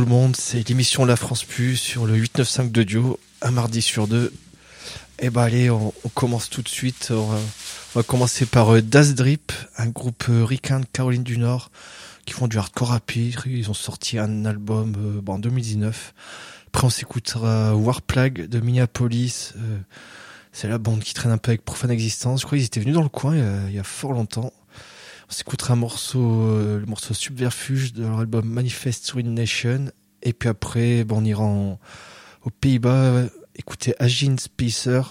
Le monde, c'est l'émission La France Plus sur le 895 de Dio, un mardi sur deux. Et bah allez, on, commence tout de suite. On va, commencer par euh, Das Drip, un groupe euh, de Caroline du Nord qui font du hardcore rapide. Ils ont sorti un album euh, en 2019. Après on s'écoutera Warplague de Minneapolis. c'est la bande qui traîne un peu avec Profane Existence. Je crois qu'ils étaient venus dans le coin il y a, fort longtemps. On s'écoutera un morceau, le morceau Subverfuge de leur album Manifest Win Nation. Et puis après, bon, on ira aux Pays-Bas écoutez Agin Spacer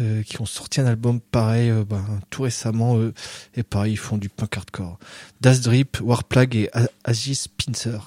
euh, qui ont sorti un album pareil euh, ben, tout récemment euh, et pareil ils font du punk hardcore. Das Drip, Warplague et Agis Pincer.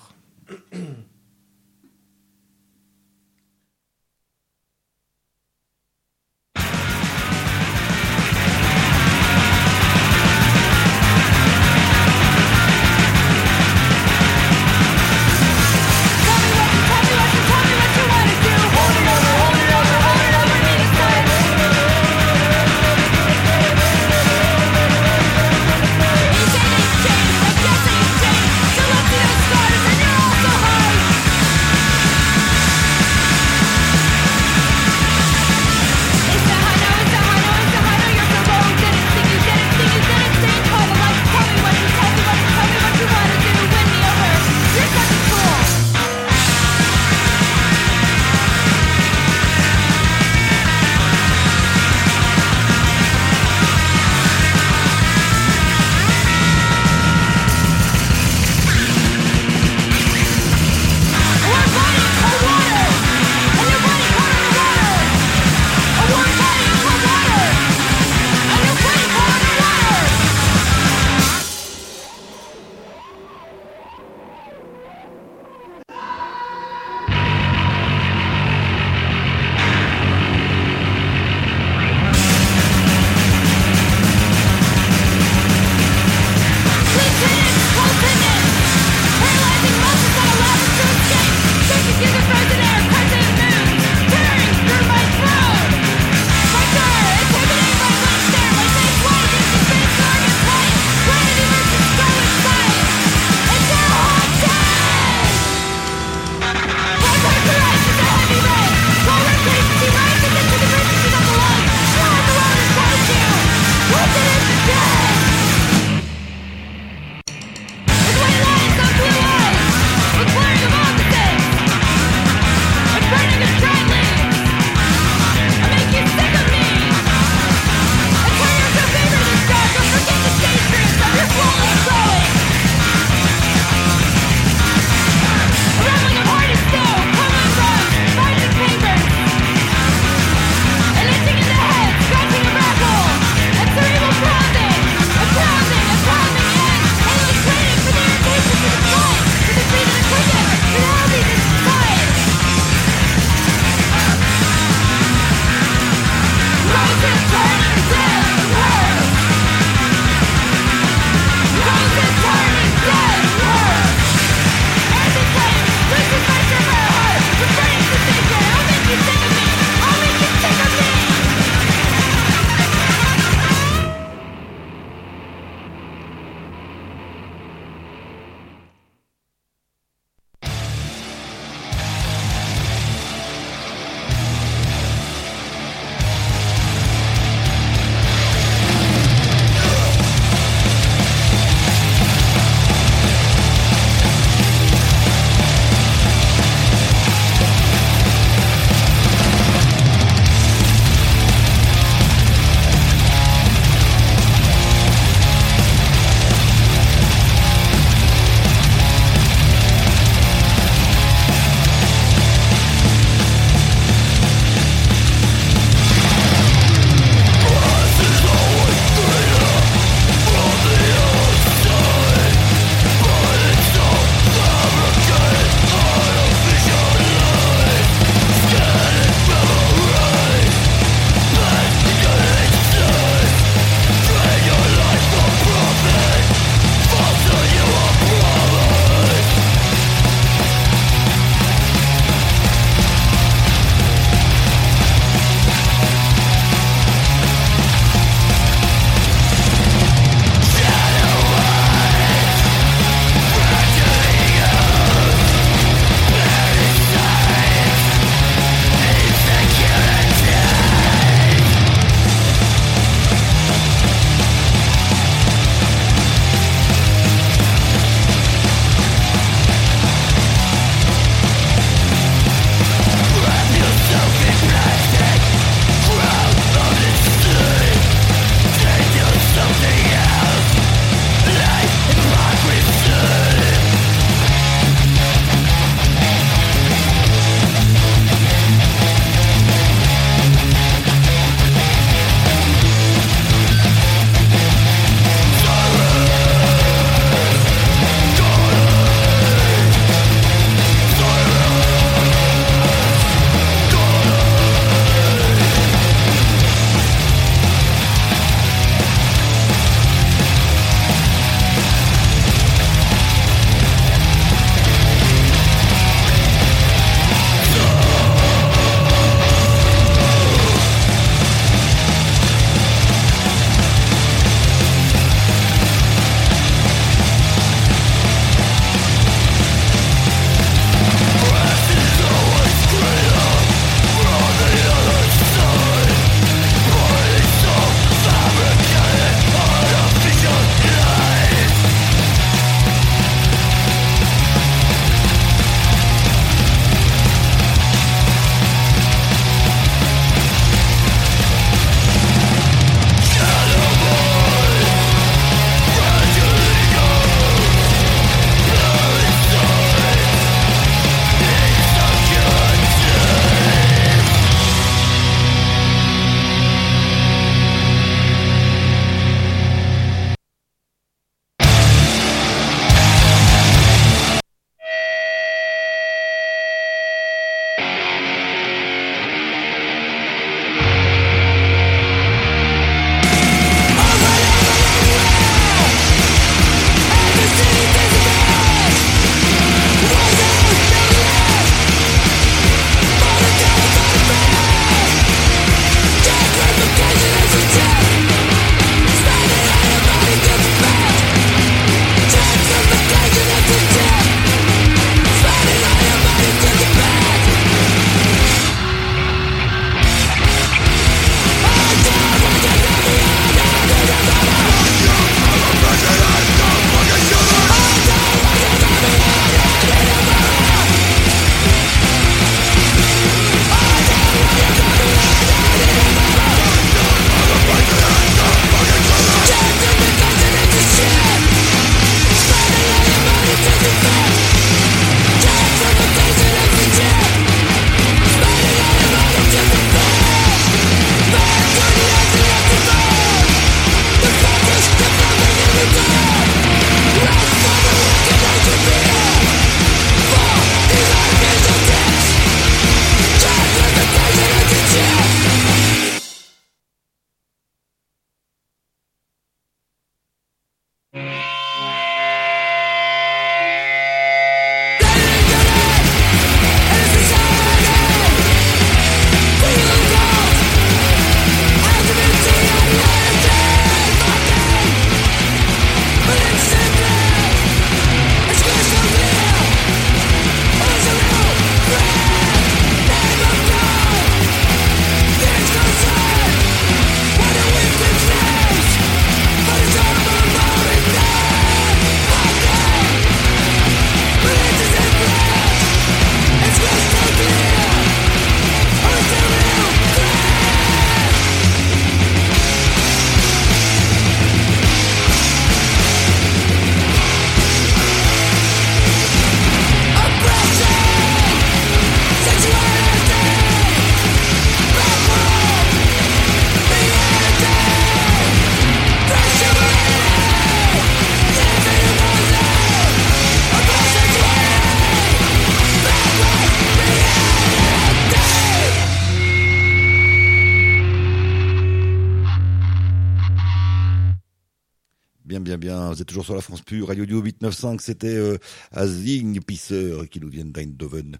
Toujours sur la France Pure. Radio Dio 895, c'était euh, Azing Pisser qui nous vient d'Eindhoven,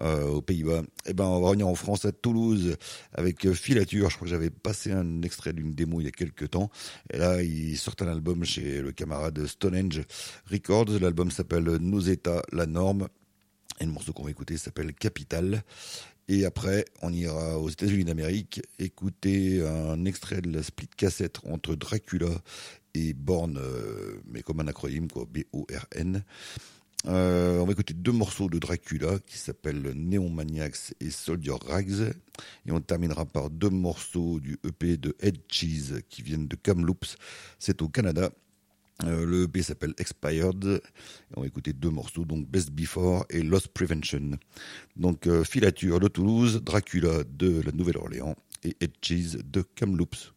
euh, aux Pays-Bas. Eh ben, on va revenir en France, à Toulouse, avec euh, Filature. Je crois que j'avais passé un extrait d'une démo il y a quelques temps. Et là, ils sortent un album chez le camarade Stonehenge Records. L'album s'appelle Nos États, la norme. Et le morceau qu'on va écouter s'appelle Capital. Et après, on ira aux États-Unis d'Amérique écouter un extrait de la split cassette entre Dracula et Born, euh, mais comme un acronyme, quoi, B-O-R-N. Euh, on va écouter deux morceaux de Dracula qui s'appellent Neon Maniacs et Soldier Rags. Et on terminera par deux morceaux du EP de Head Cheese qui viennent de Kamloops. C'est au Canada. Euh, le EP s'appelle Expired. On va écouter deux morceaux, donc Best Before et Lost Prevention. Donc Filature de Toulouse, Dracula de la Nouvelle-Orléans et Ed Cheese de Kamloops.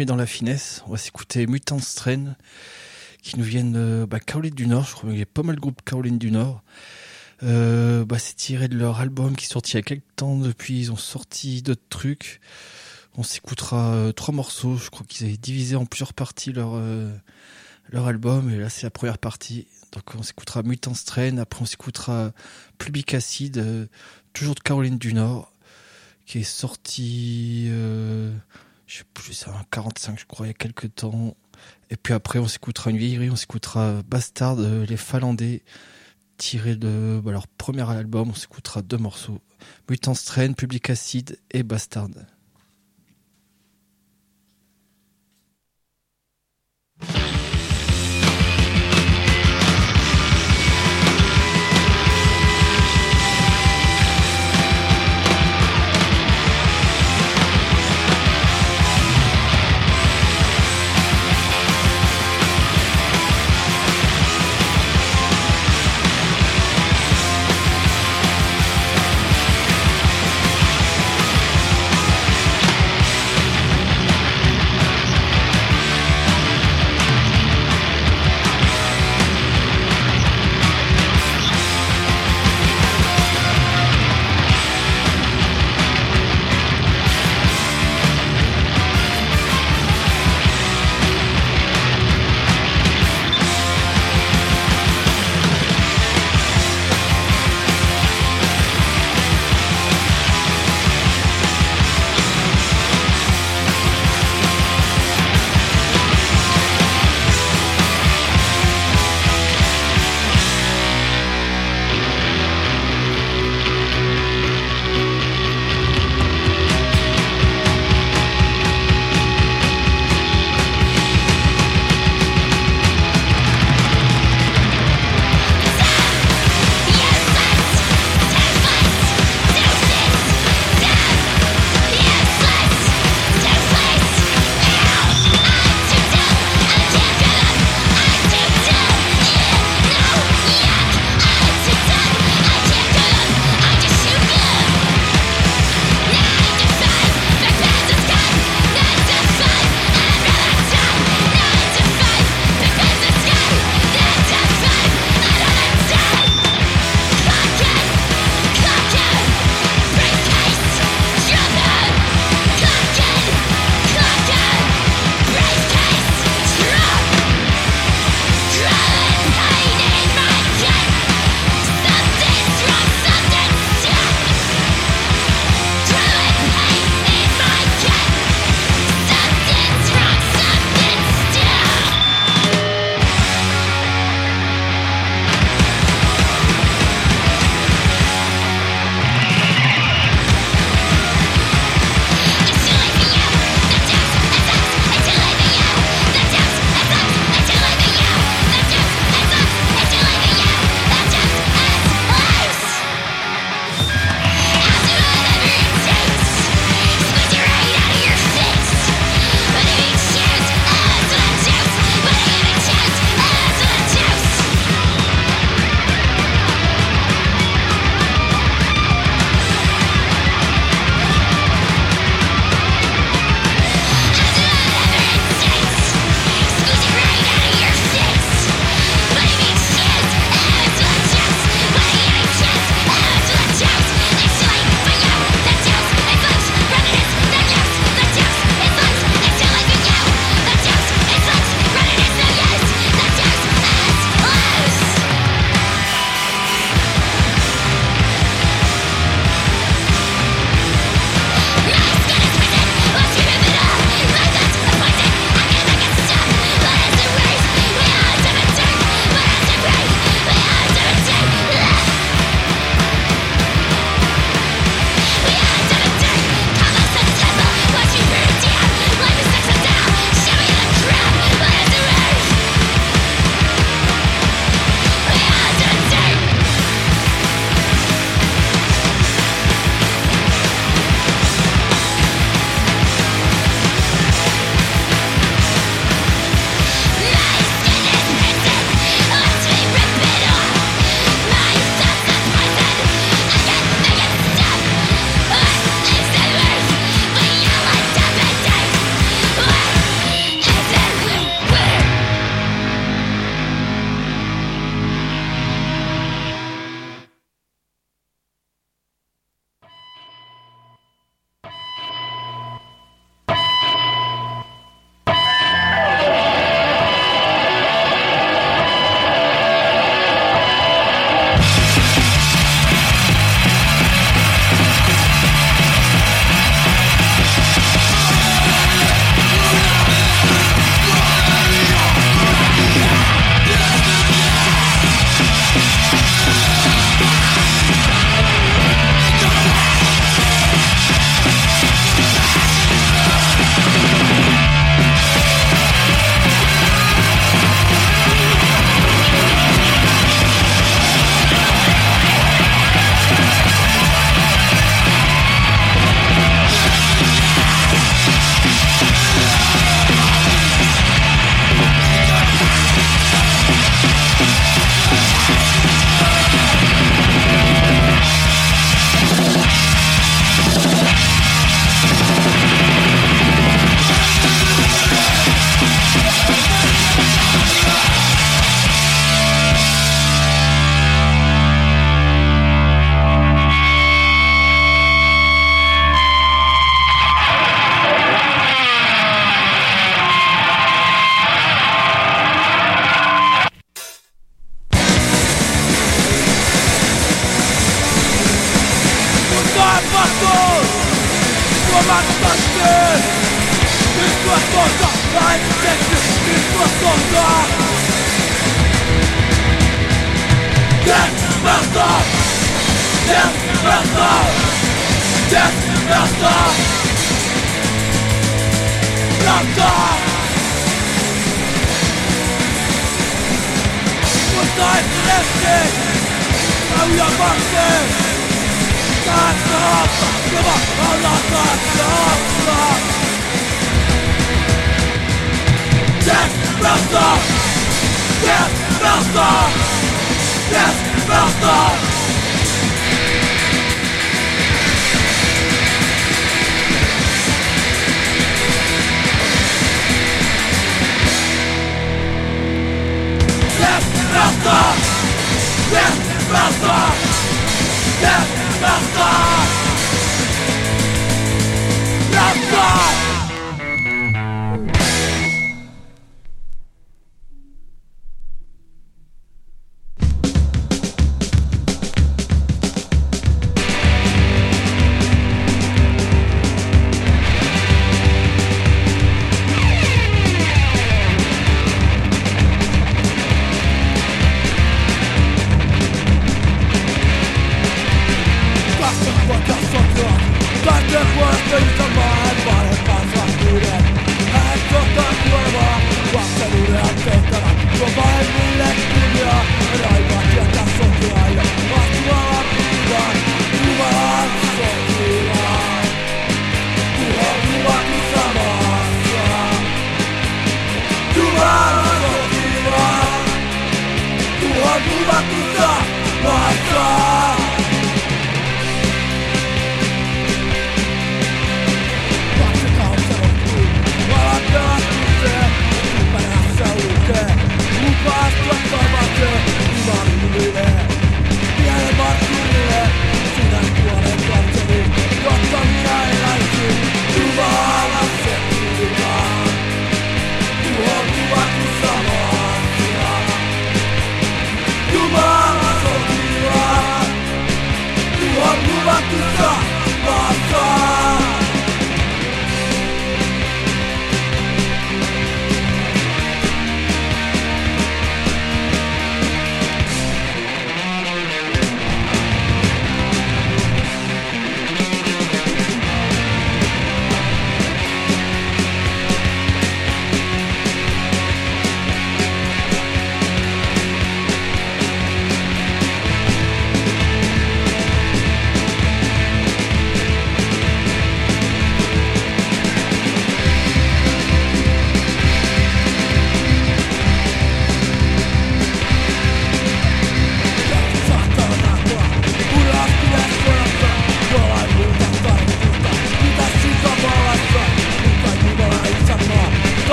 Dans la finesse. On va s'écouter Mutant Strain qui nous viennent de bah, Caroline du Nord. Je crois qu'il y a pas mal de groupes Caroline du Nord. Euh, bah, c'est tiré de leur album qui est sorti il y a quelques temps. Depuis, ils ont sorti d'autres trucs. On s'écoutera euh, trois morceaux. Je crois qu'ils avaient divisé en plusieurs parties leur euh, leur album. Et là, c'est la première partie. Donc, on s'écoutera Mutant Strain. Après, on s'écoutera Public Acid, toujours de Caroline du Nord, qui est sorti je sais plus, c'est un 45, je crois, il y a quelques temps. Et puis après, on s'écoutera une vieillerie, on s'écoutera Bastard, euh, les Finlandais, tiré de bah, leur premier album. On s'écoutera deux morceaux Mutant Strain, Public Acid et Bastard.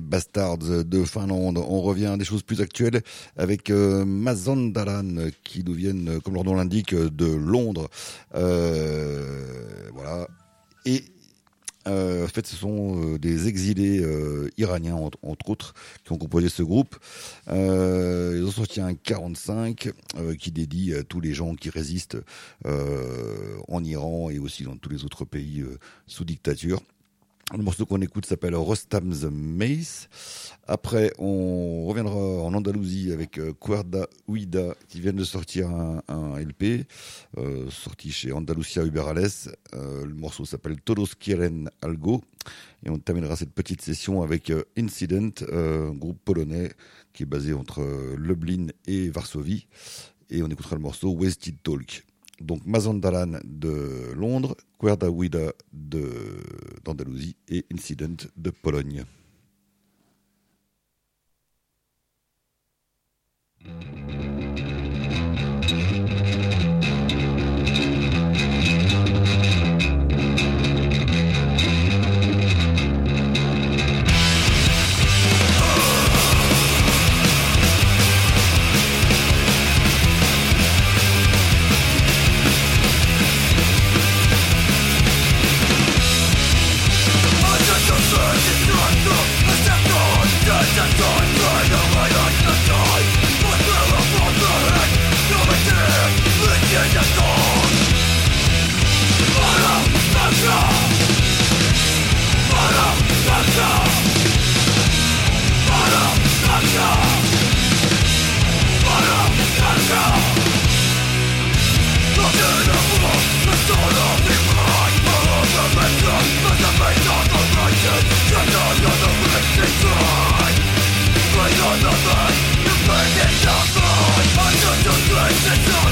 De Finlande. On revient à des choses plus actuelles avec euh, Mazandaran qui nous viennent, comme leur nom l'indique, de Londres. Euh, voilà. Et euh, en fait, ce sont des exilés iraniens, entre, autres, qui ont composé ce groupe. ils ont sorti un 45 qui dédie à tous les gens qui résistent en Iran et aussi dans tous les autres pays sous dictature. Le morceau qu'on écoute s'appelle Rostam's Mace. Après, on reviendra en Andalousie avec euh, Cuerda Huida qui vient de sortir un, LP euh, sorti chez Andalusia Uberales. Euh, le morceau s'appelle Todos quieren algo. Et on terminera cette petite session avec Incident, un groupe polonais qui est basé entre Lublin et Varsovie. Et on écoutera le morceau Wasted Talk donc Mazandaran de Londres, Cuerda Huida d'Andalousie et Incident de Pologne. Destroy By another You burn it down Under the grace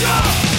Go.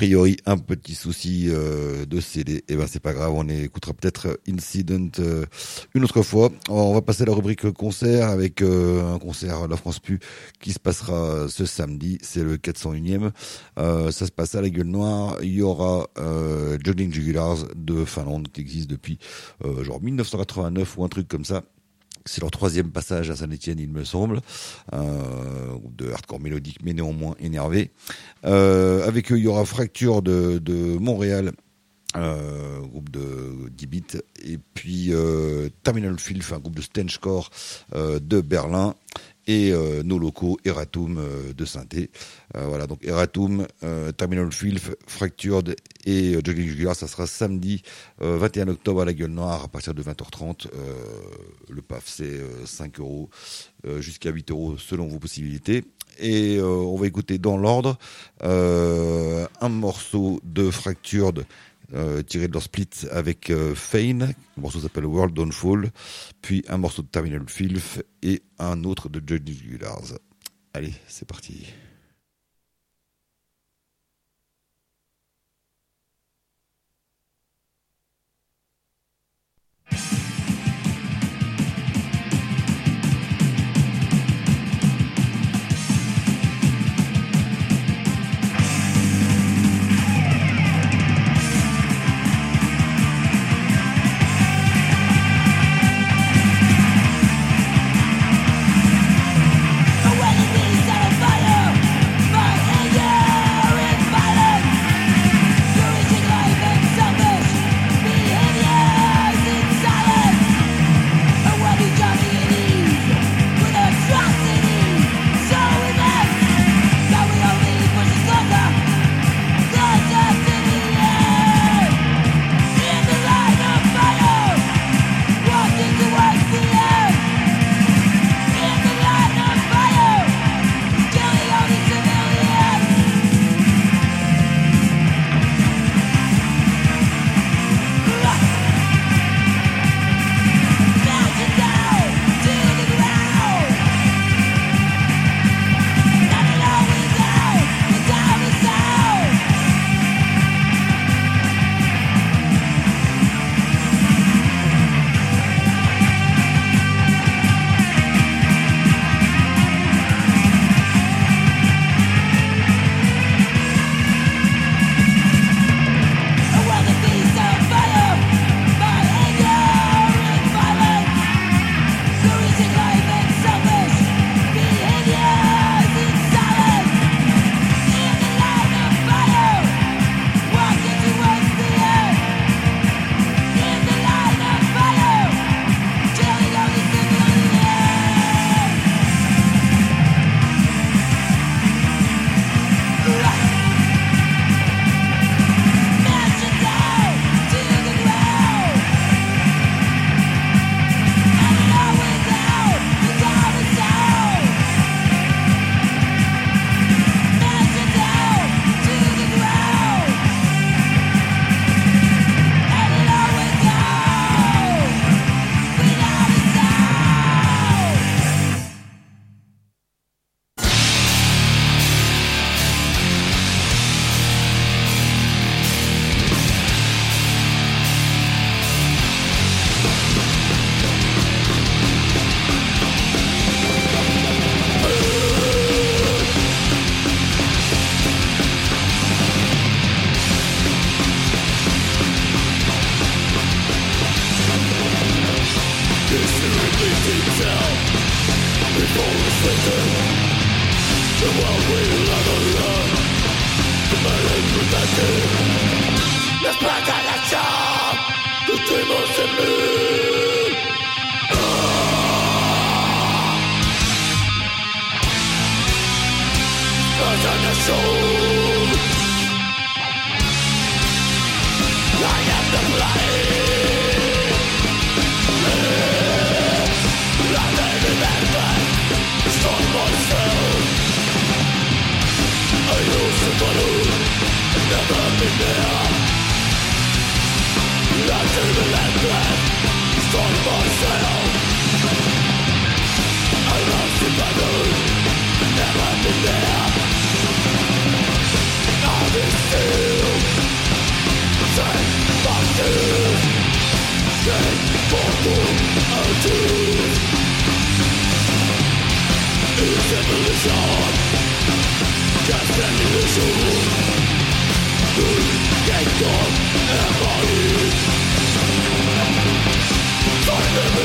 Priori un petit souci euh, de CD. Et eh ben c'est pas grave, on écoutera peut-être Incident euh, une autre fois. On va passer à la rubrique concert avec euh, un concert La France Pu qui se passera ce samedi. C'est le 401e. ça se passe à la Gueule Noire. Il y aura Jogging Jugulars de Finlande qui existe depuis genre 1989 ou un truc comme ça. C'est leur troisième passage à Saint-Etienne, il me semble. Euh, de hardcore mélodique, mais néanmoins énervé. Euh, avec eux, il y aura Fracture de, Montréal. Euh, groupe de 10 bits et puis euh, Terminal Filth un groupe de stenchcore de Berlin et euh, nos locaux Eratum euh, de Synthé. Euh, voilà, donc Eratum, Terminal Filth, Fractured et Jogging Jugular, ça sera samedi 21 octobre à la Gueule Noire à partir de 20h30. le PAF, c'est 5 euros jusqu'à 8 euros selon vos possibilités. Et on va écouter dans l'ordre un morceau de Fractured euh, tiré de leur split avec euh, Fane. Le morceau s'appelle World Don't Fall. Puis un morceau de Terminal Filth et un autre de Judge Gulars. Allez, c'est parti.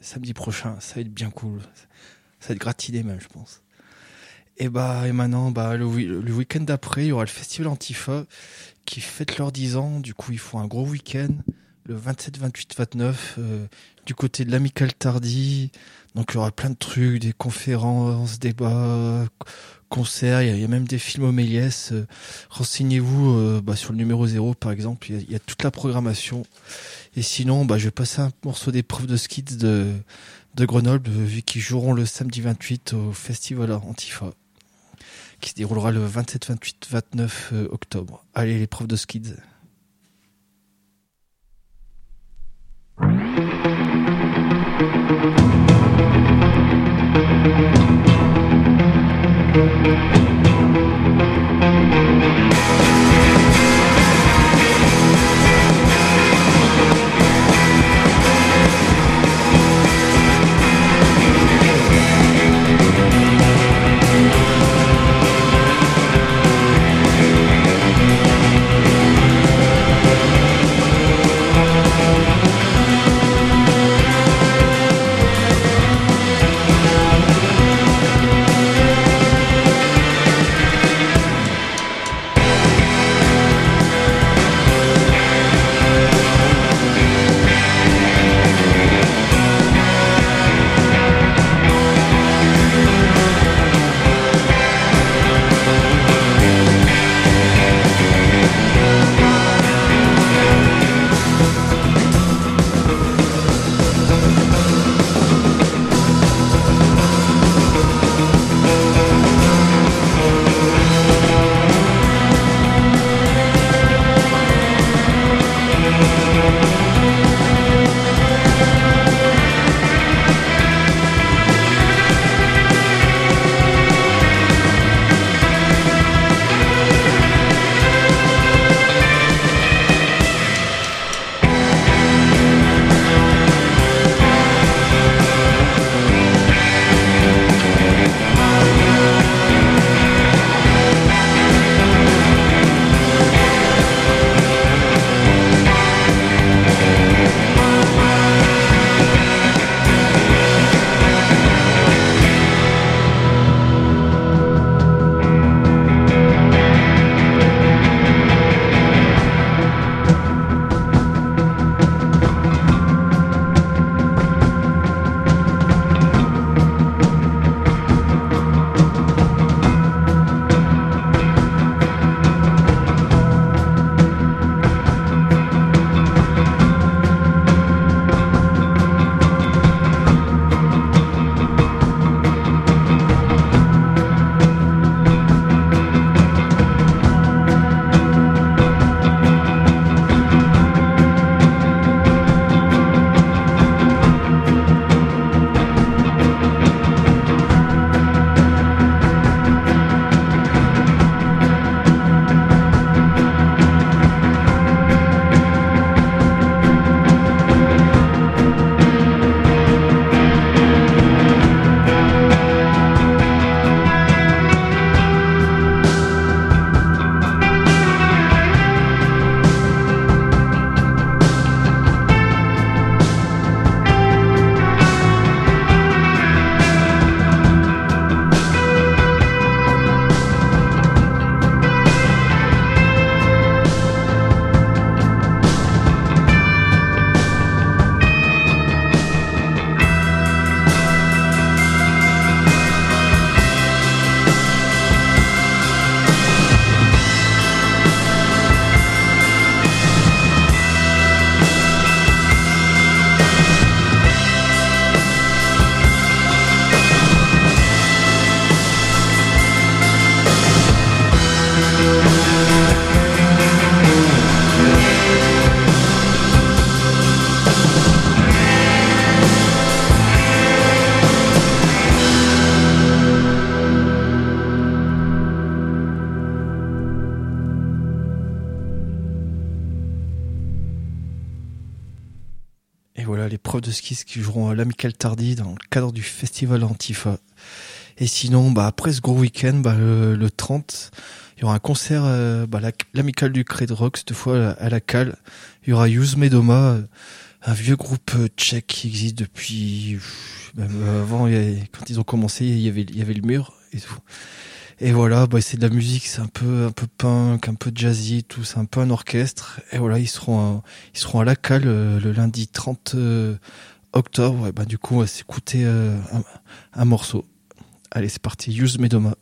samedi prochain. Ça va être bien cool. Ça va être gratiné même, je pense. Et bah, et maintenant, bah, le, week-end d'après, il y aura le festival Antifa qui fête leurs 10 ans. Du coup, ils font un gros week-end le 27, 28, 29 du côté de l'Amical Tardy. Donc, il y aura plein de trucs, des conférences, débats, concerts. Il y, a, même des films au Méliès. Euh, renseignez-vous euh, bah, sur le numéro 0, par exemple. Il y, a, toute la programmation. Et sinon, bah, je vais passer un morceau des profs de skids de, Grenoble, vu qu'ils joueront le samedi 28 au festival Antifa, qui se déroulera le 27, 28, 29 octobre. Allez, les profs de skids. Skits. les profs de ski qui joueront à l'Amical Tardy dans le cadre du festival Antifa. Et sinon, bah, après ce gros week-end, bah, le, 30, il y aura un concert, euh, bah, l'Amical du Cred Rock, cette fois à la cale. Il y aura Yuz Medoma, un vieux groupe tchèque qui existe depuis, avant, quand ils ont commencé, il y avait, il y avait le mur et tout. Et voilà, bah, c'est de la musique, c'est un peu, un peu punk, un peu jazzy, tout, c'est un peu un orchestre. Et voilà, ils seront, à, ils seront à la cale euh, le lundi 30 euh, octobre. Et bah, du coup, on va s'écouter euh, un, morceau. Allez, c'est parti. Use Medoma.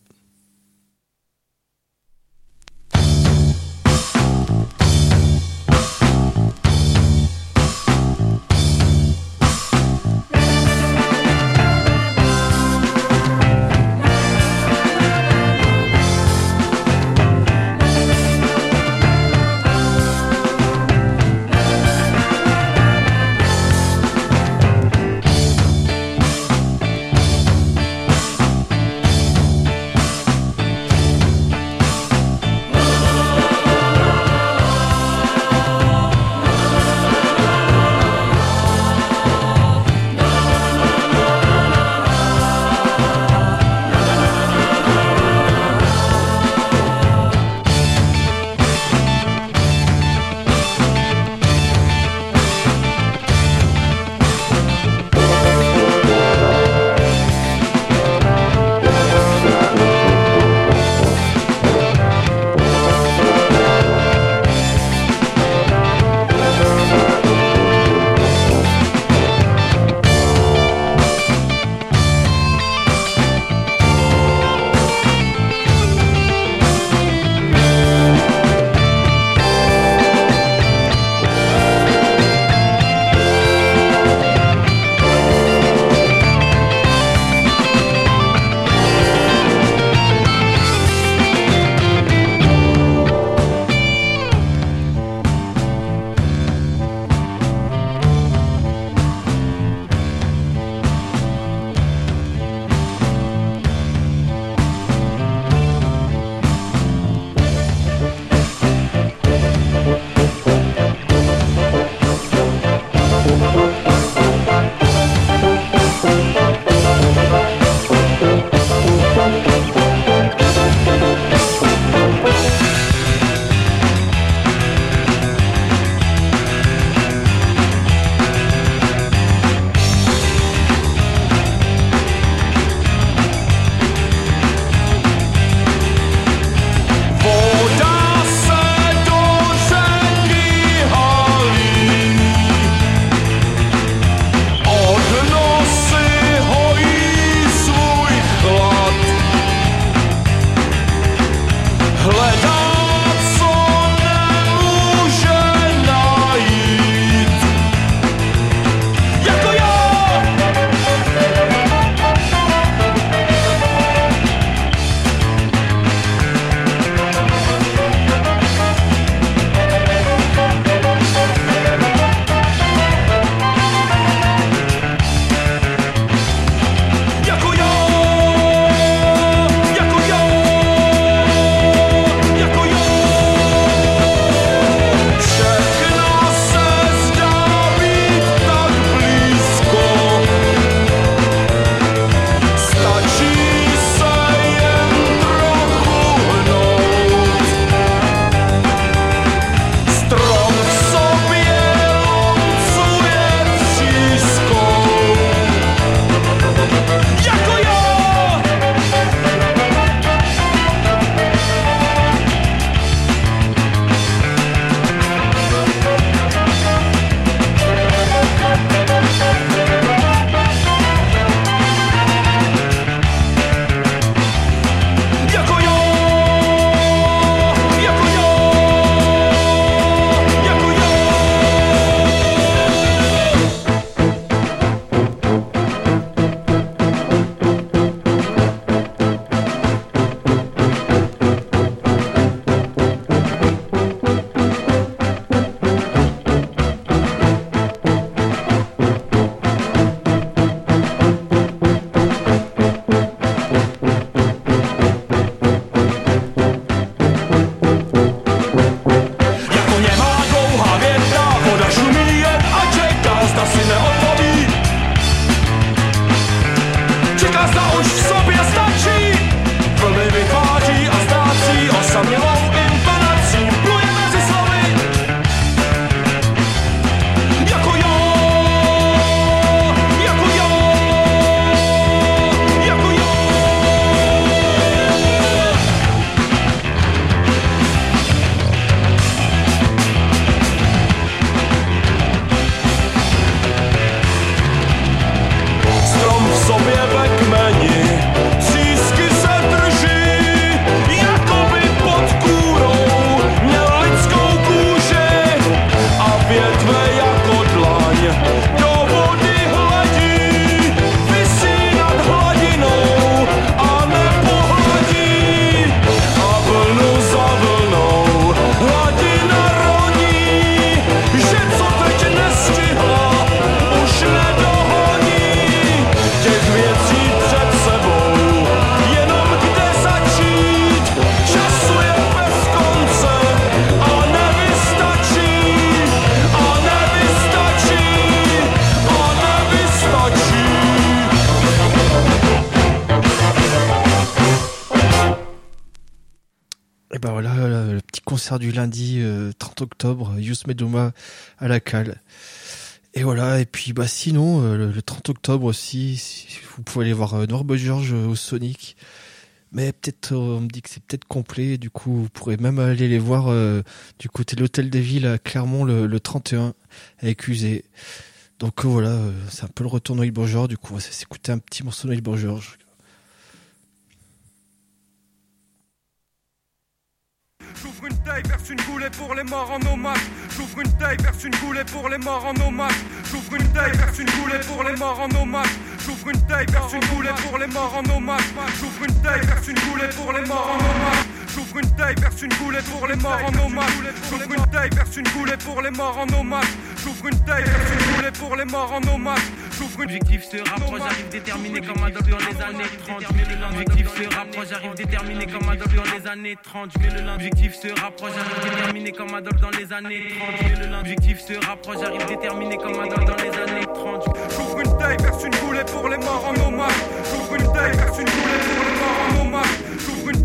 Du lundi 30 octobre, Yus Meduma à la cale. Et voilà, et puis bah sinon, le, 30 octobre aussi, vous pouvez aller voir Norbe George au Sonic. Mais peut-être, on me dit que c'est peut-être complet, du coup vous pourrez même aller les voir du côté de l'Hôtel des Villes à Clermont le, 31 avec Usé. Donc voilà, c'est un peu le retour Noël Bourgeois, du coup on va s'écouter un petit morceau Noël Bourgeois. J'ouvre une taille, verse une goulée pour les morts en hommage. J'ouvre une taille, verse une goulée pour les morts en hommage. J'ouvre une taille, verse une goulée pour les morts en hommage. J'ouvre une taille, verse une goulée pour les morts en hommage. J'ouvre une taille, verse une goulée pour les morts en hommage. J'ouvre une taille, verse une goulée pour les morts en hommage. J'ouvre une taille, verse une goulée pour les morts en hommage. J'ouvre une taille, verse une goulée pour les morts en hommage. L'objectif se rapproche, j'arrive déterminé comme Adolf dans les années 30. L'objectif se rapproche, j'arrive déterminé comme Adolf dans les années 30. L'objectif se rapproche, j'arrive déterminé comme Adolf dans les années 30. L'objectif se rapproche, j'arrive déterminé comme Adolf dans les années 30. J'ouvre une taille, verse une goulée pour les morts en hommage. J'ouvre une taille, verse une goulée pour les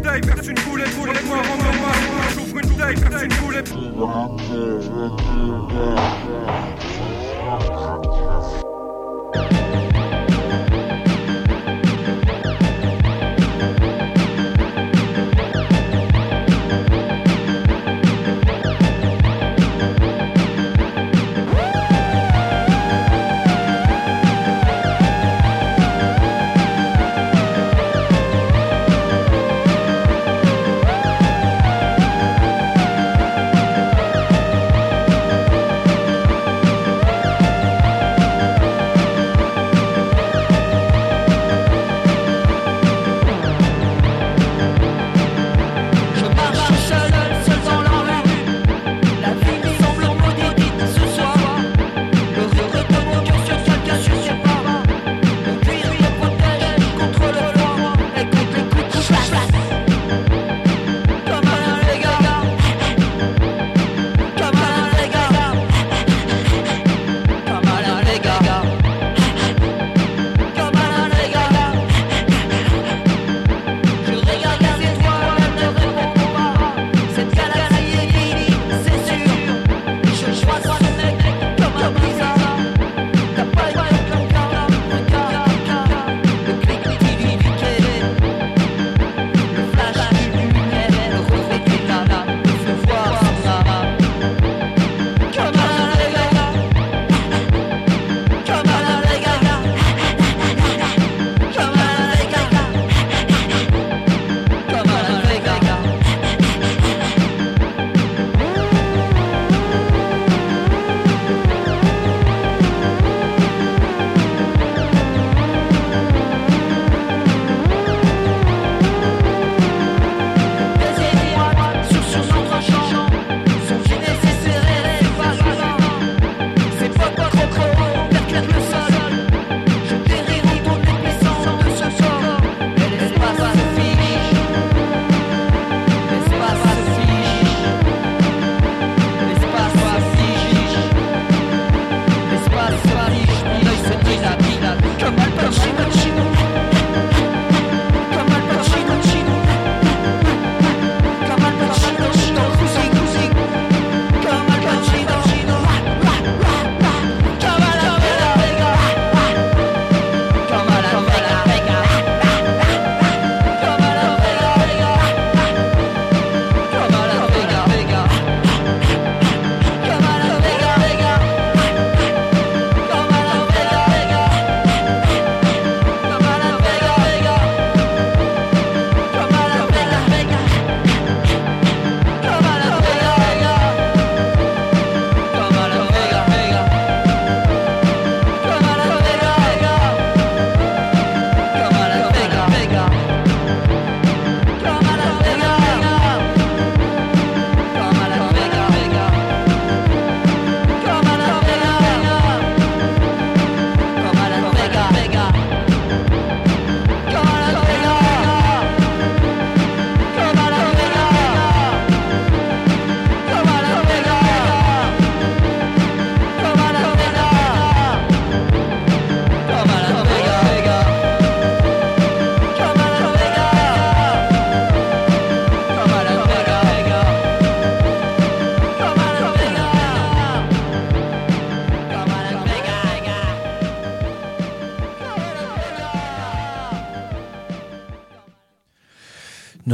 taille, verse une goulée pour les morts en. J'ouvre une taille, verse une goulée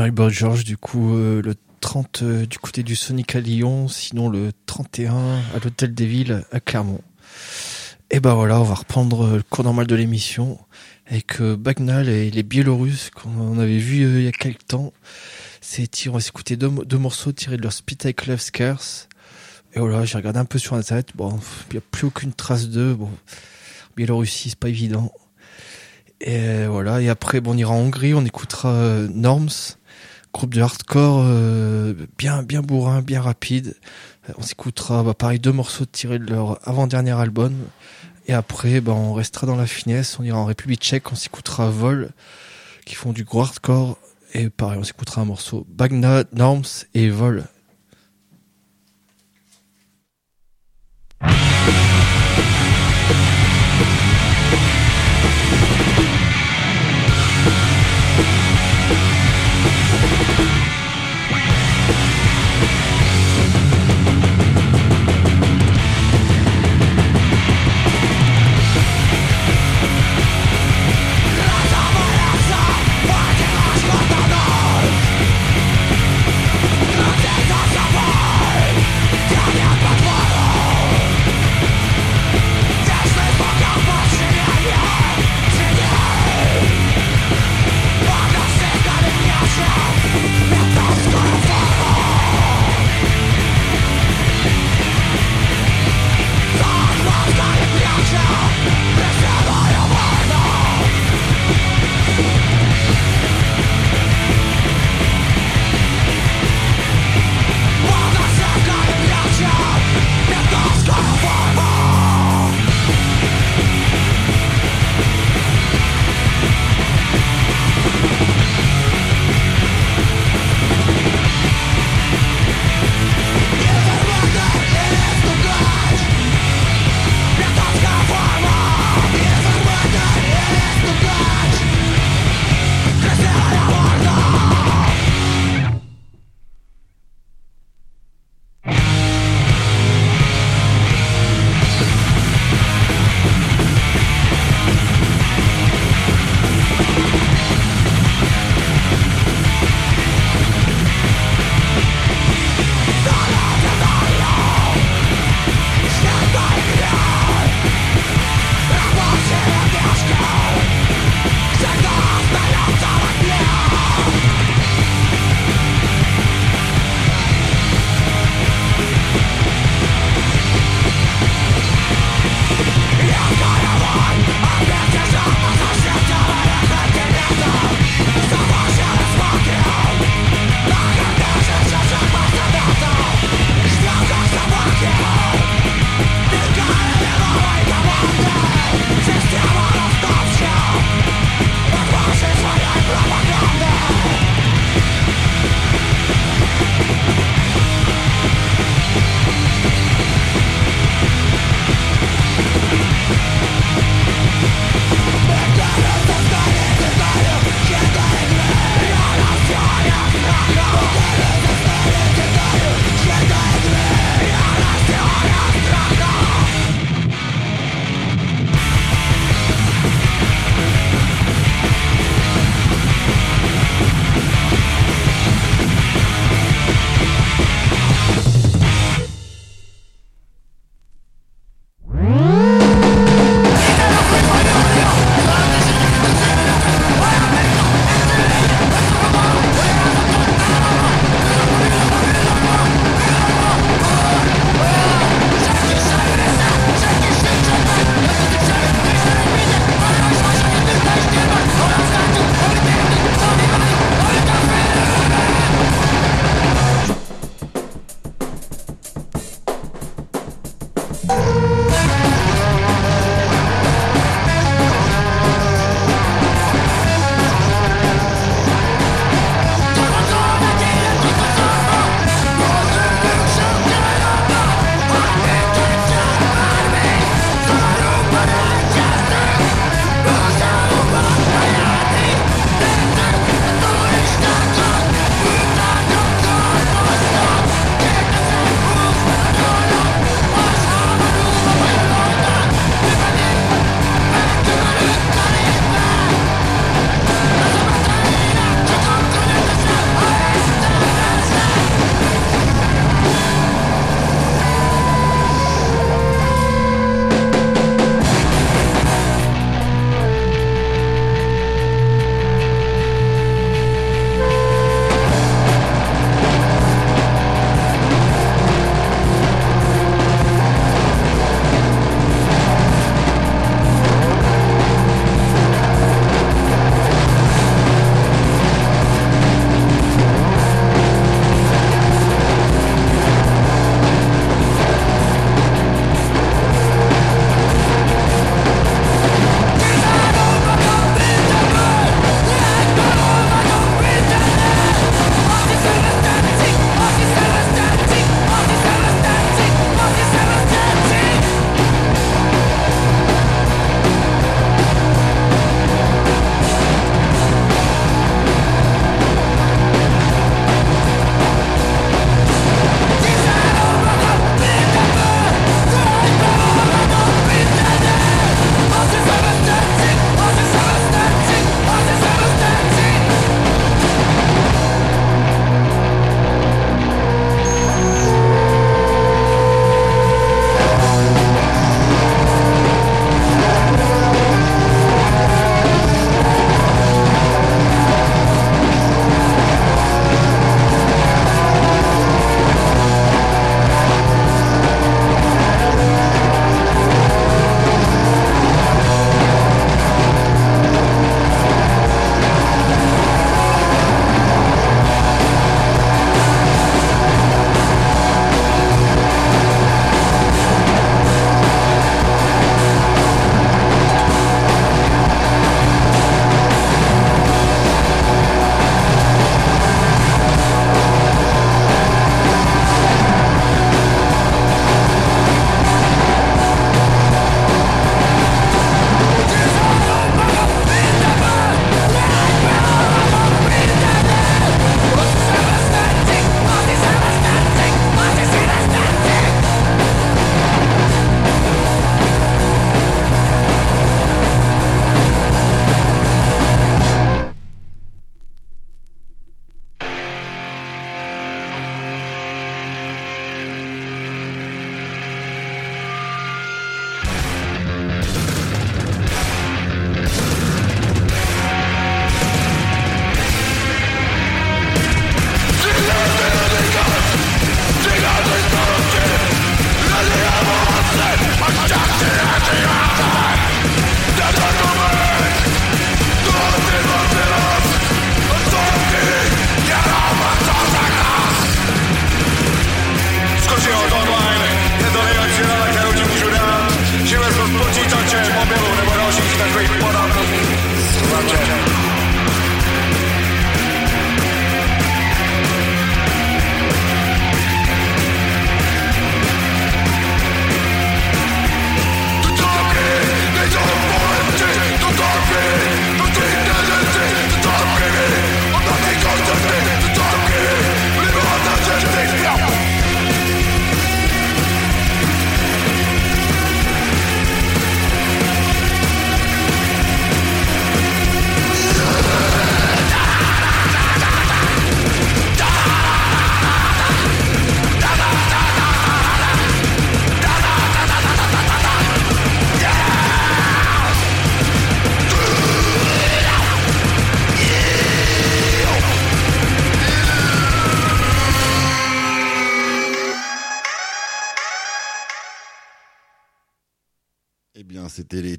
pour Mary Boy George, du coup, euh, le 30 euh, du côté du Sonic à Lyon, sinon le 31 à l'Hôtel des Villes à Clermont. Et ben voilà, on va reprendre le cours normal de l'émission avec Bagnal et les Biélorusses qu'on avait vu il y a quelques temps. C'est on va s'écouter deux, morceaux tirés de leur Spit Love Scarce. Et voilà, j'ai regardé un peu sur internet. Bon, il n'y a plus aucune trace d'eux. Bon, Biélorussie, c'est pas évident. Et voilà. Et après, bon, on ira en Hongrie, on écoutera euh, Norms, groupe de hardcore euh, bien, bien bourrin, bien rapide. On s'écoutera, pareil, deux morceaux tirés de leur avant-dernier album. Et après, bah, on restera dans la finesse. On ira en République Tchèque, on s'écoutera Vol, qui font du gros hardcore. Et pareil, on s'écoutera un morceau Bagna, Norms et Vol.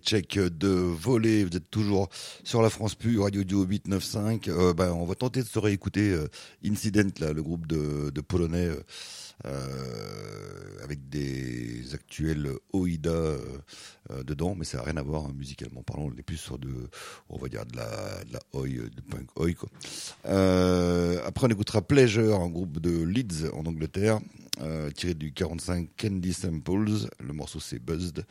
checks de voler. Vous êtes toujours sur la France Plus, Radio Duo 895. Euh, ben, on va tenter de se réécouter euh, Incident, là, le groupe de, de Polonais. Euh, euh, avec des actuels OIDA euh, euh, dedans, mais ça n'a rien à voir hein, musicalement parlant. On est plus sur de, on va dire de la, de oi, de punk oi quoi. après, on écoutera Pleasure, un groupe de Leeds en Angleterre, tiré du 45 Candy Samples. Le morceau c'est Buzzed.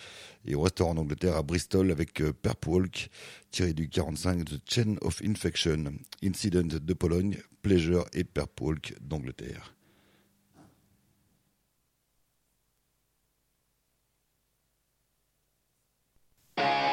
Et on restera en Angleterre à Bristol avec Perp Walk, tiré du 45 The Chain of Infection, Incident de Pologne, Pleasure et Perp Walk d'Angleterre. Bye.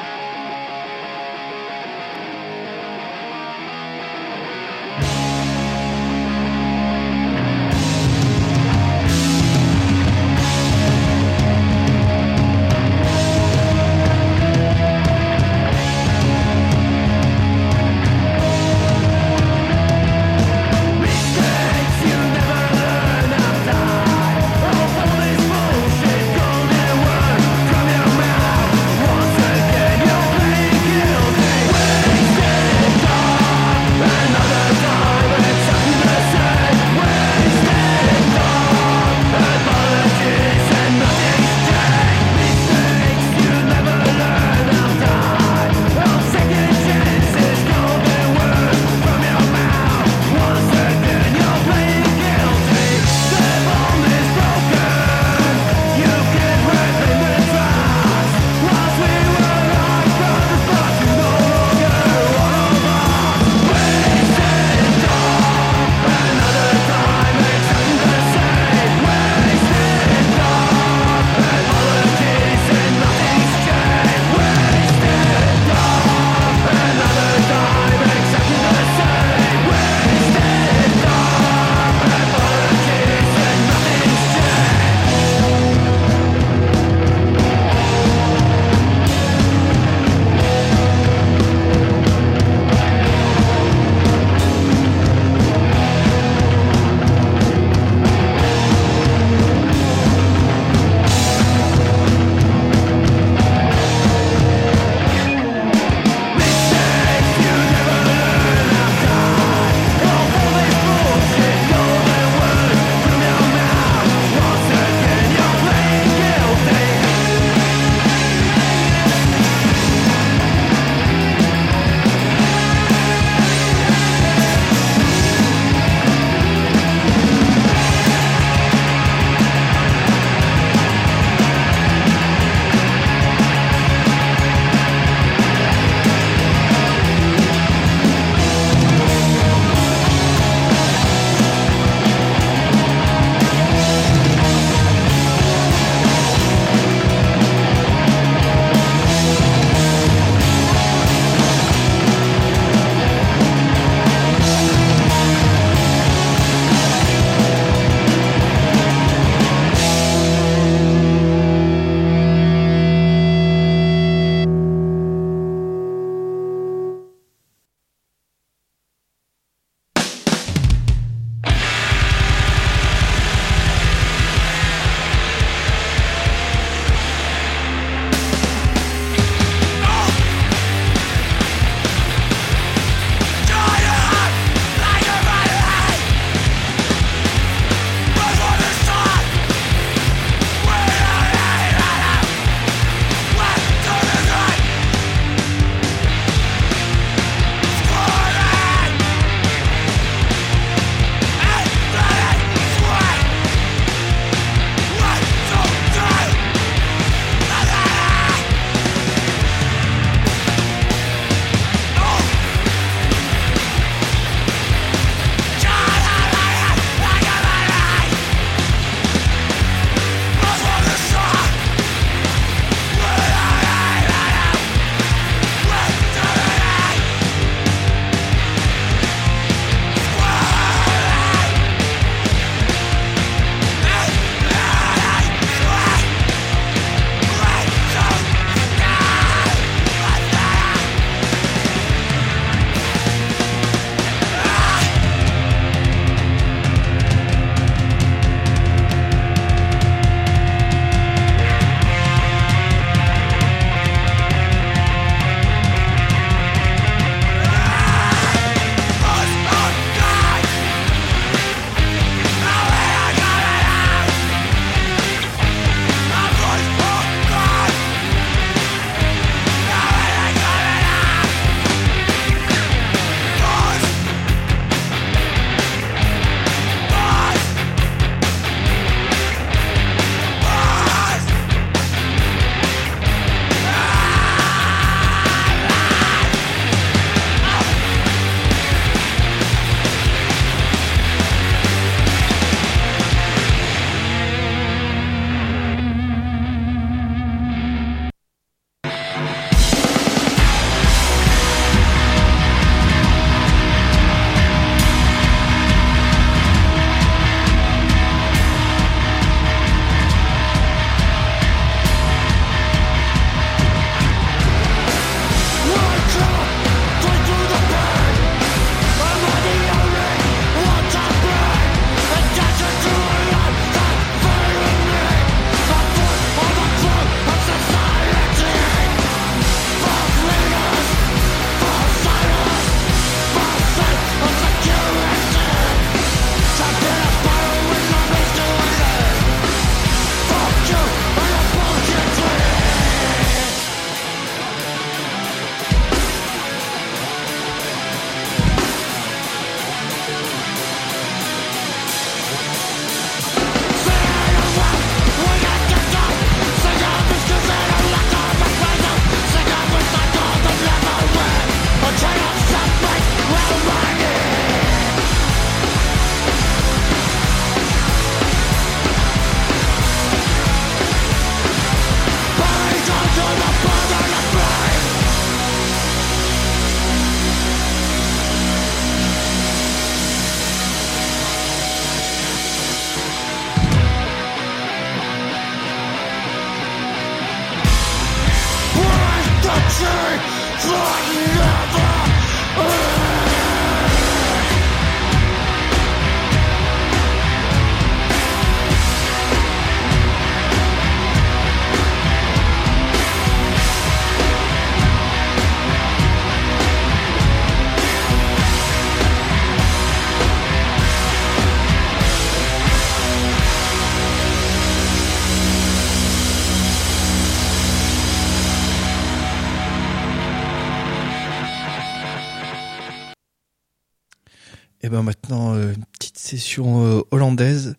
Euh, hollandaise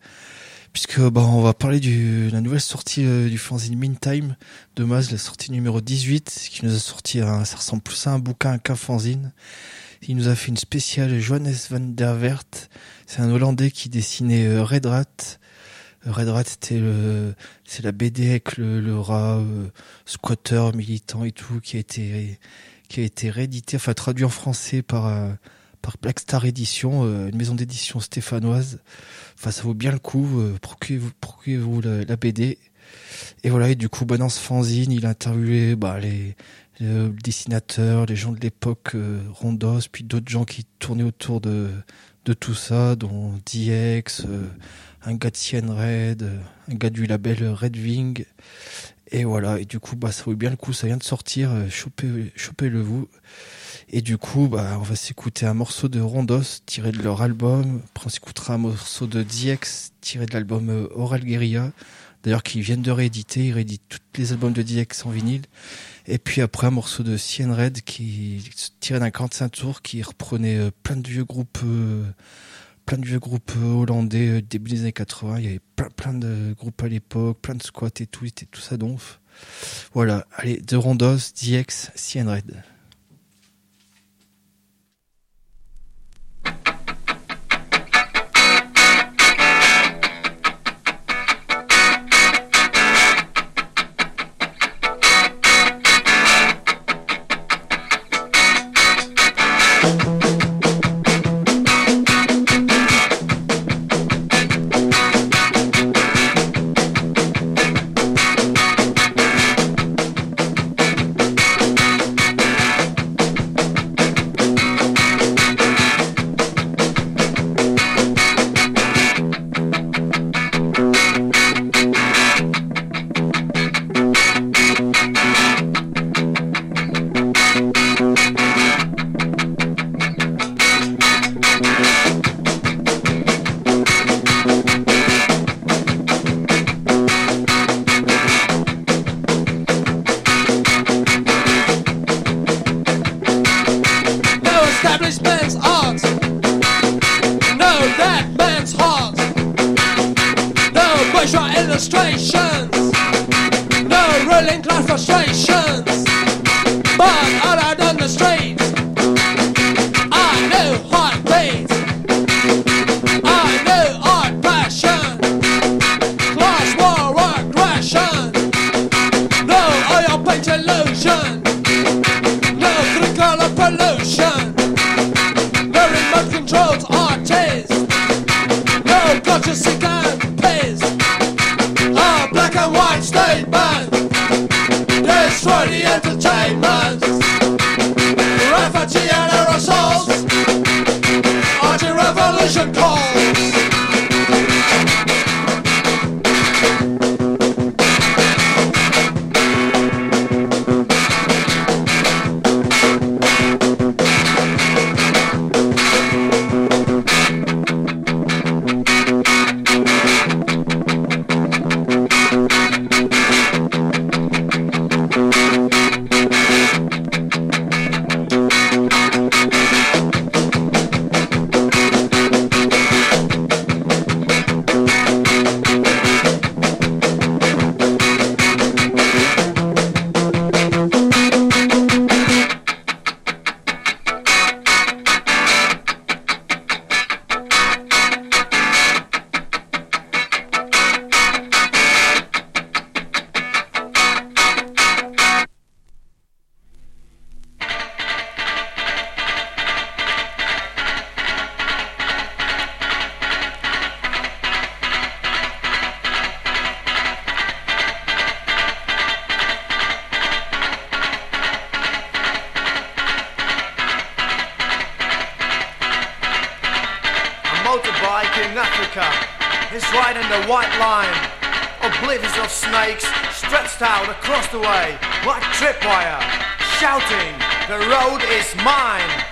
puisque bah on va parler de la nouvelle sortie euh, du fanzine Meantime de Maz, la sortie numéro 18 qui nous a sorti un, ça ressemble plus à un bouquin qu'un fanzine. Il nous a fait une spéciale Johannes van der Wert. C'est un Hollandais qui dessinait Red Rat. Red Rat c'était le c'est la BD avec le, rat squatter militant et tout qui a été qui a été réédité enfin traduit en français par par Black Star Edition, euh, une maison d'édition stéphanoise. Enfin, ça vaut bien le coup. Euh, procurez-vous, la, BD. Et voilà, et du coup, bah, dans ce fanzine, il a interviewé bah, les, les dessinateurs, les gens de l'époque, euh, Rondos, puis d'autres gens qui tournaient autour de, de tout ça, dont DX, euh, un gars de Cien Red, un gars du label Red Wing. Et voilà, et du coup, bah, ça vaut bien le coup, ça vient de sortir, chopez, chopez-le vous. Et du coup, bah, on va s'écouter un morceau de Rondos tiré de leur album. Après, on s'écoutera un morceau de DX tiré de l'album euh, Oral Guerilla. D'ailleurs, qu'ils viennent de rééditer. Ils rééditent tous les albums de DX en vinyle. Et puis après, un morceau de Cien Red qui tiré d'un 45 tours qui reprenait euh, plein de vieux groupes, euh, plein de vieux groupes hollandais début des années 80. Il y avait plein, plein de groupes à l'époque, plein de squats et tout. C'était tout ça donf. Voilà. Allez, de Rondos, DX, Cien Red. Africa. Is riding the white line, oblivious of snakes stretched out across the way. Like tripwire, shouting, The road is mine.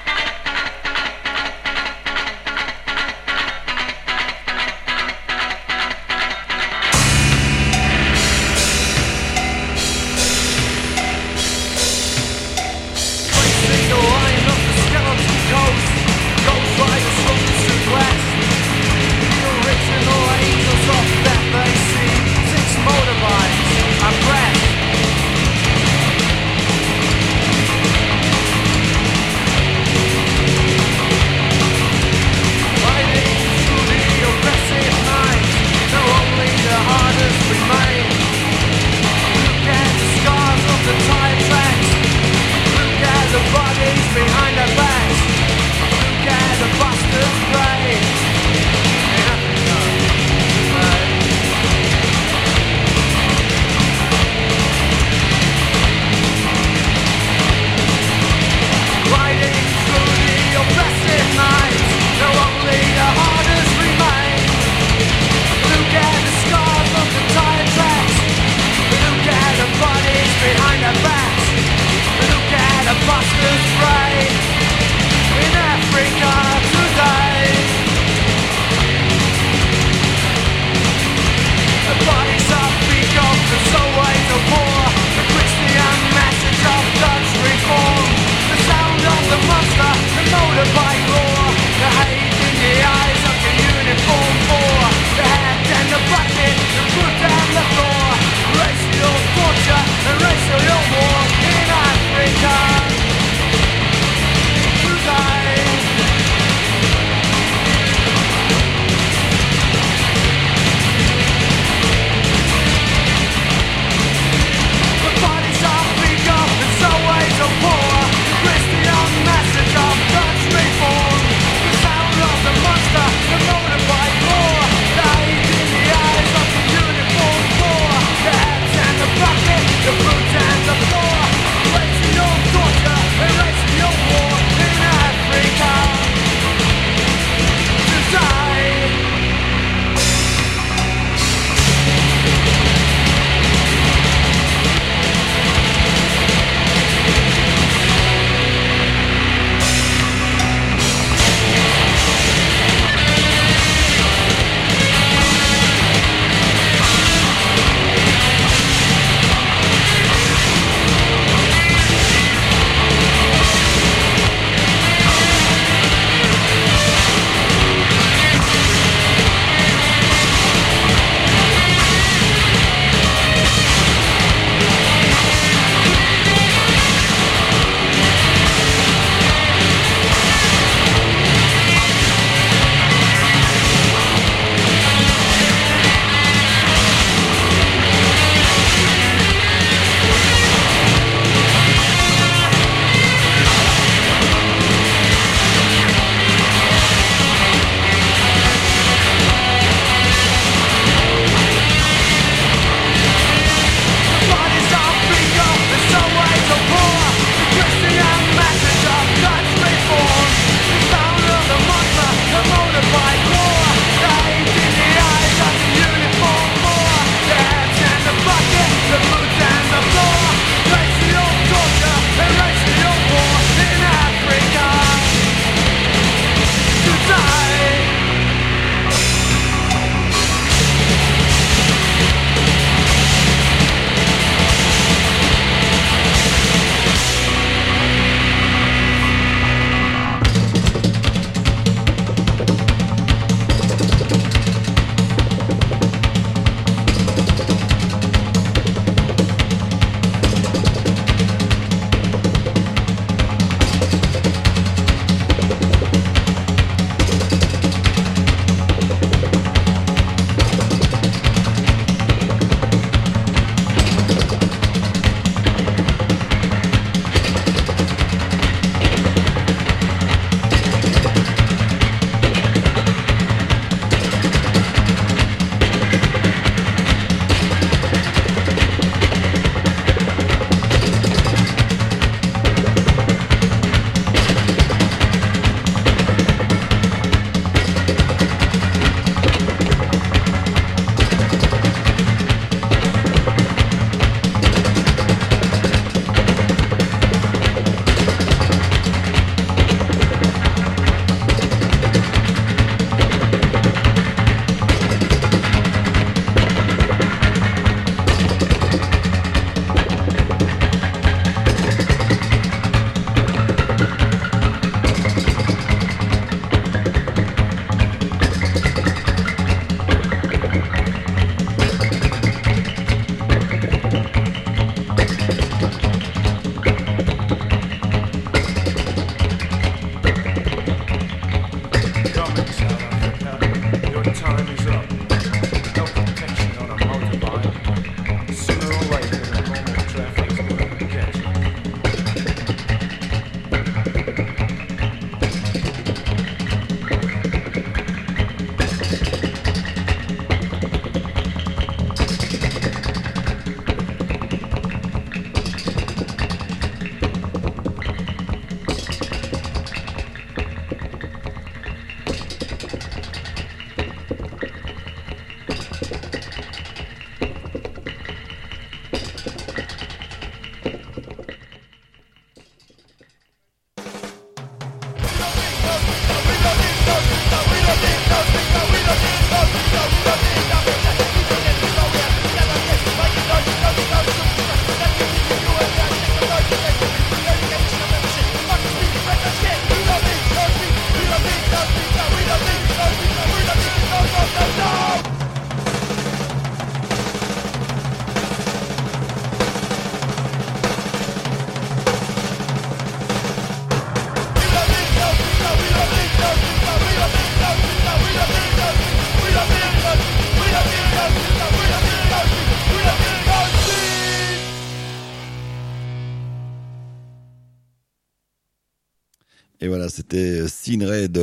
C'était Sin Red.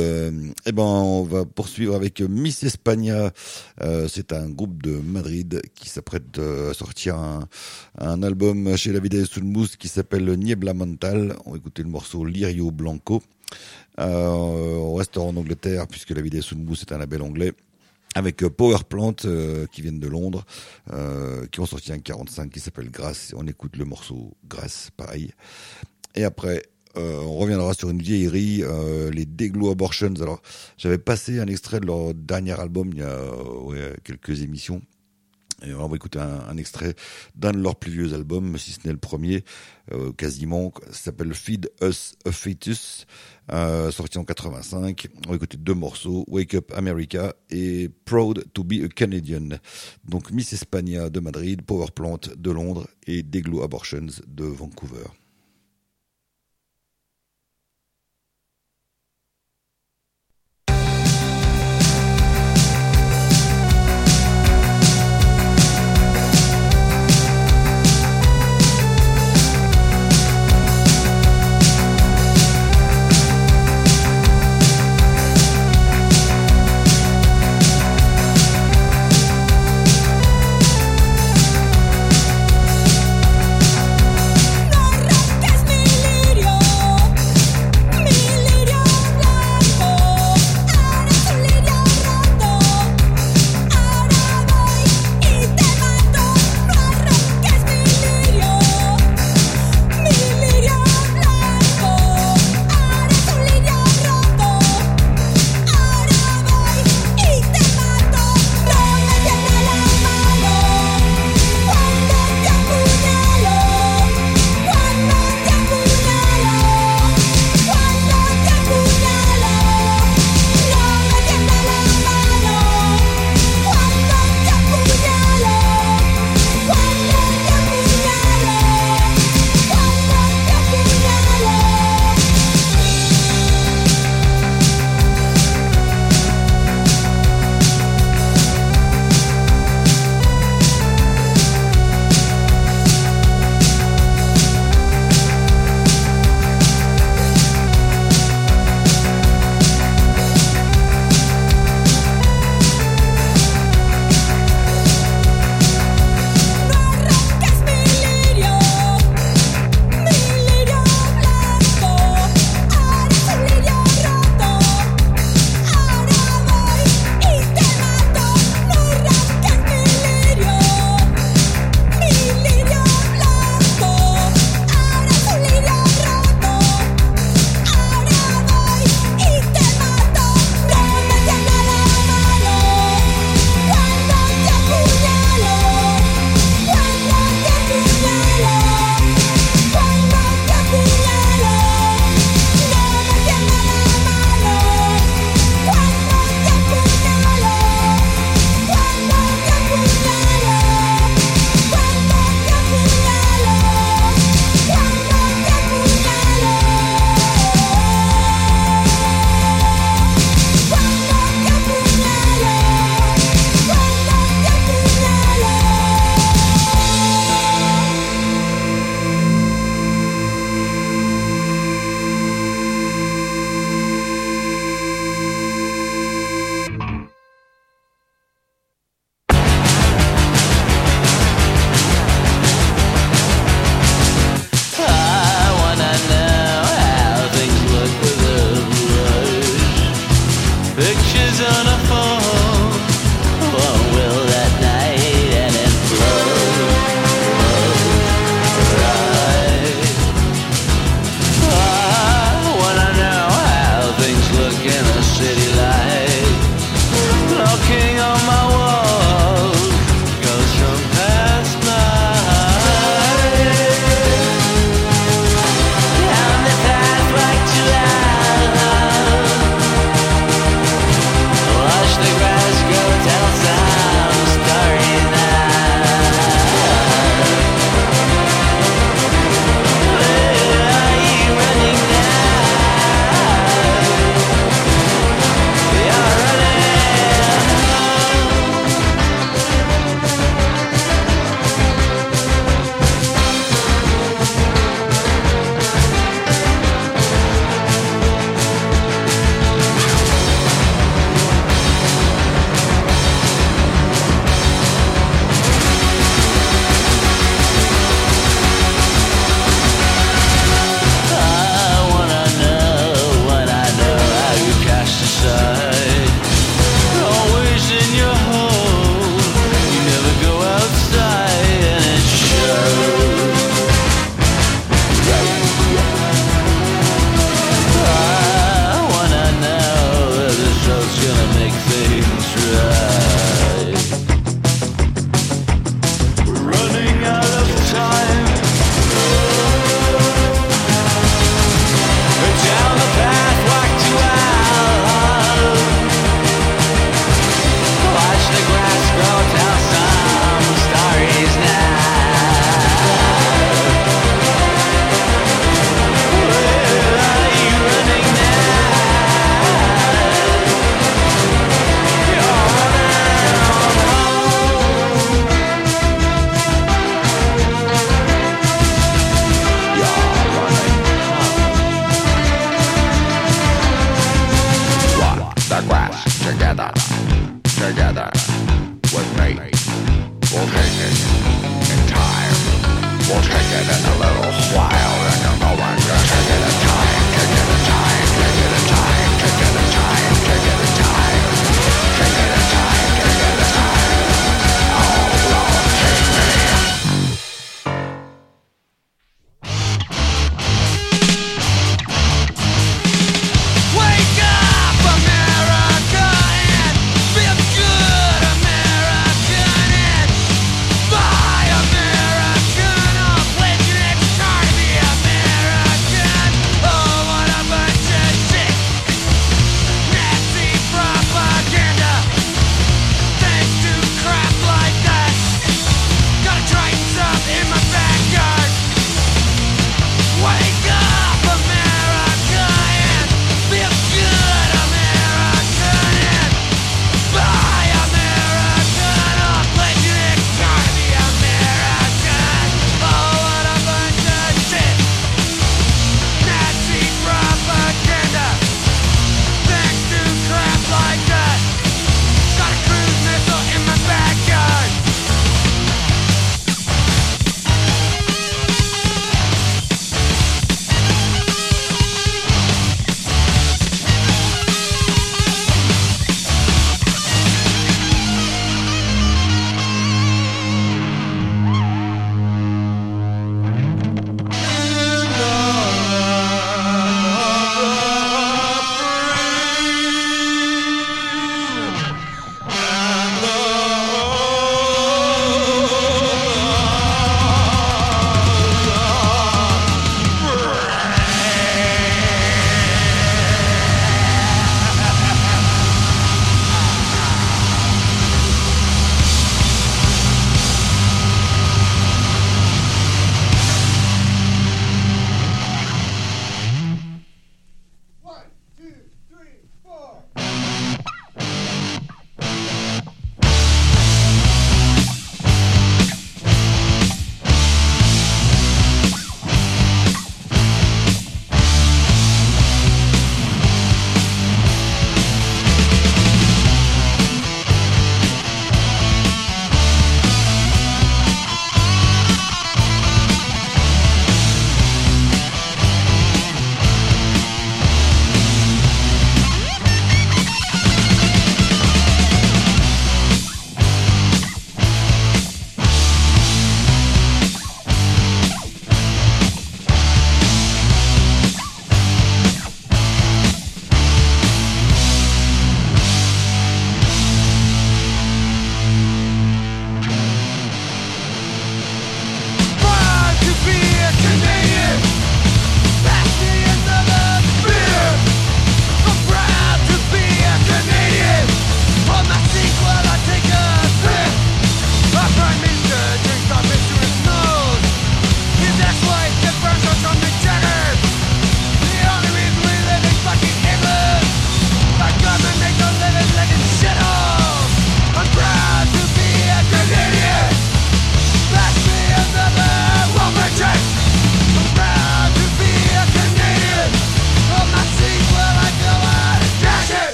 Eh ben, on va poursuivre avec Miss Espagna. Euh, c'est un groupe de Madrid qui s'apprête à sortir un, album chez la Vida Sulmus qui s'appelle Niebla Mental. On va écouter le morceau Lirio Blanco. Euh, on reste en Angleterre puisque la Vida Sulmus est un label anglais avec Power Plant euh, qui viennent de Londres, euh, qui ont sorti un 45 qui s'appelle Grasse. On écoute le morceau Grasse, pareil. Et après, euh, on reviendra sur une vieillerie, euh, les Deglo Abortions. Alors, j'avais passé un extrait de leur dernier album il y a ouais, quelques émissions. Et on va écouter un, un extrait d'un de leurs plus vieux albums, si ce n'est le premier, euh, quasiment. S'appelle Feed Us a Fetus, euh, sorti en 85. On va écouter deux morceaux, Wake Up America et Proud to be a Canadian. Donc Miss Espagna de Madrid, Power Plant de Londres et Deglo Abortions de Vancouver.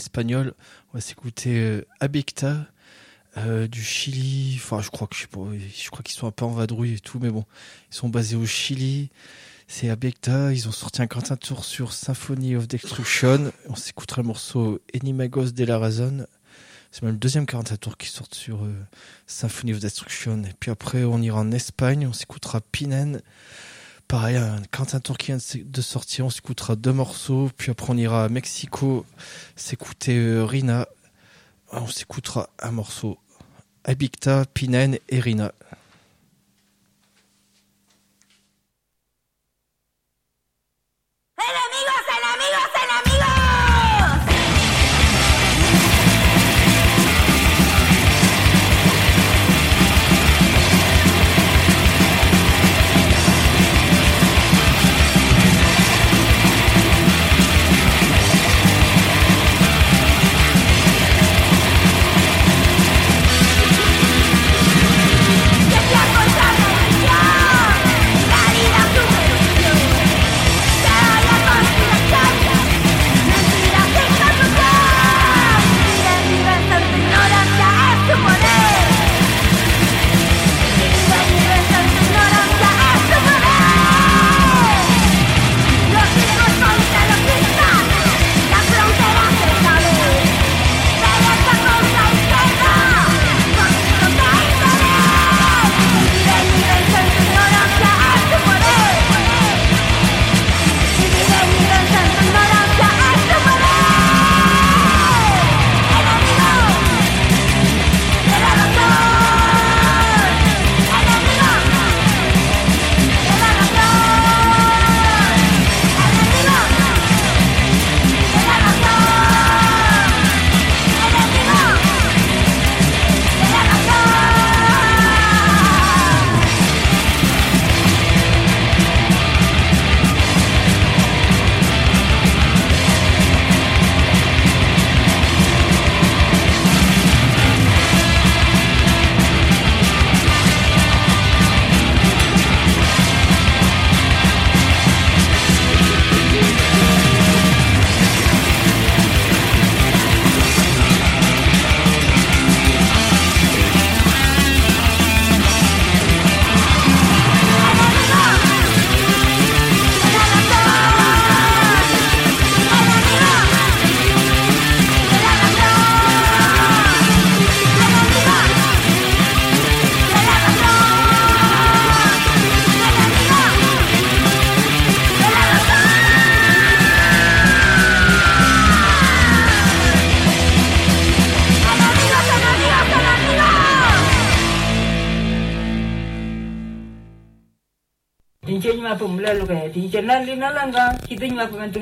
Espagnol. On va s'écouter euh, Abecta euh, du Chili. Enfin, je crois que je crois qu'ils sont un peu en vadrouille et tout, mais bon, ils sont basés au Chili. C'est Abecta. Ils ont sorti un quintet tour sur Symphony of Destruction. On s'écoutera le morceau Enimagos de la Razón. C'est même le deuxième 40 tour qui sort sur euh, Symphony of Destruction. Et puis après, on ira en Espagne. On s'écoutera Pinen pareil, un Quentin Tour qui vient de sortir, on s'écoutera deux morceaux, puis après on ira à Mexico s'écouter euh, Rina, on s'écoutera un morceau. Abicta, Pinen et Rina.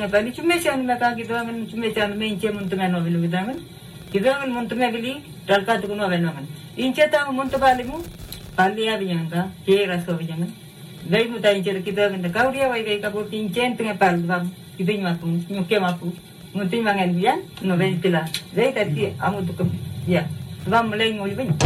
ਤਾਂ ਨਹੀਂ ਚੁੰਮੇ ਚੰਦ ਮੈਂ ਕਹਾਂ ਕਿ ਦਵਾ ਮੈਂ ਚੁੰਮੇ ਚੰਦ ਮੈਂ ਇੰਚੇ ਮੁੰਤ ਮੈਂ ਨੋ ਬਿਲੂ ਗਦਾ ਮੈਂ ਕਿਦਾ ਮੈਂ ਮੁੰਤ ਮੈਂ ਬਿਲੀ ਟਲਕਾ ਤੁ ਨੋ ਵੈਨ ਮੈਂ ਇੰਚੇ ਤਾਂ ਮੁੰਤ ਬਾਲੀ ਮੂ ਪਾਲਿਆ ਵੀ ਆਂਦਾ ਕੇ ਰਸ ਹੋ ਵੀ ਜਾਂਦਾ ਦੇ ਨੂੰ ਤਾਂ ਇੰਚੇ ਕਿਦਾ ਮੈਂ ਕਾਉੜੀਆ ਵਈ ਗਈ ਕਬੋ ਇੰਚੇ ਤੇ ਪਾਲ ਦਵਾ ਕਿਦੇ ਨੂੰ ਮਾਪੂ ਨੂੰ ਕੇ ਮਾਪੂ ਮੁੰਤ ਹੀ ਮੰਗੇ ਵੀ ਆ ਨੋ ਵੈਨ ਪਿਲਾ ਦੇ ਤਾਂ ਤੀ ਆਮੁ ਤੁਕ ਯਾ ਦਵਾ ਮਲੇ ਨੋ ਵੀ ਵੈਨ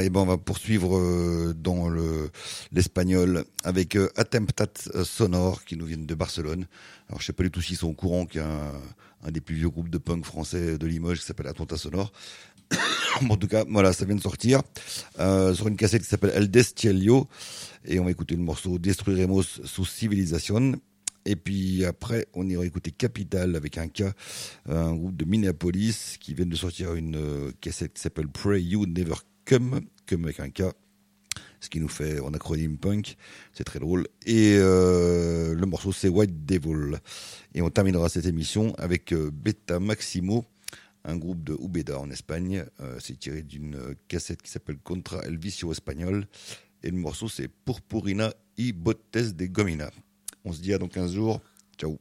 Et ben, on va poursuivre euh, dans le l'espagnol avec euh, Attemptat Sonore qui nous viennent de Barcelone. Alors, je sais pas du tout s'ils sont au courant qu'il des plus vieux groupes de punk français de Limoges qui s'appelle Attemptat Sonore. en tout cas, voilà, ça vient de sortir euh, sur une cassette qui s'appelle El Destielio. Et on va écouter le morceau Destruiremos su Civilisation. Et puis après, on ira écouter Capital avec un cas, un groupe de Minneapolis qui vient de sortir une cassette qui s'appelle Pray You Never Come, comme avec un cas, ce qui nous fait en acronyme punk, c'est très drôle. Et euh, le morceau c'est White Devil. Et on terminera cette émission avec euh, Beta Maximo, un groupe de Ubeda en Espagne. Euh, c'est tiré d'une cassette qui s'appelle Contra El Vicio Espagnol. Et le morceau c'est Purpurina y Bottes de Gomina. On se dit à dans 15 jours. Ciao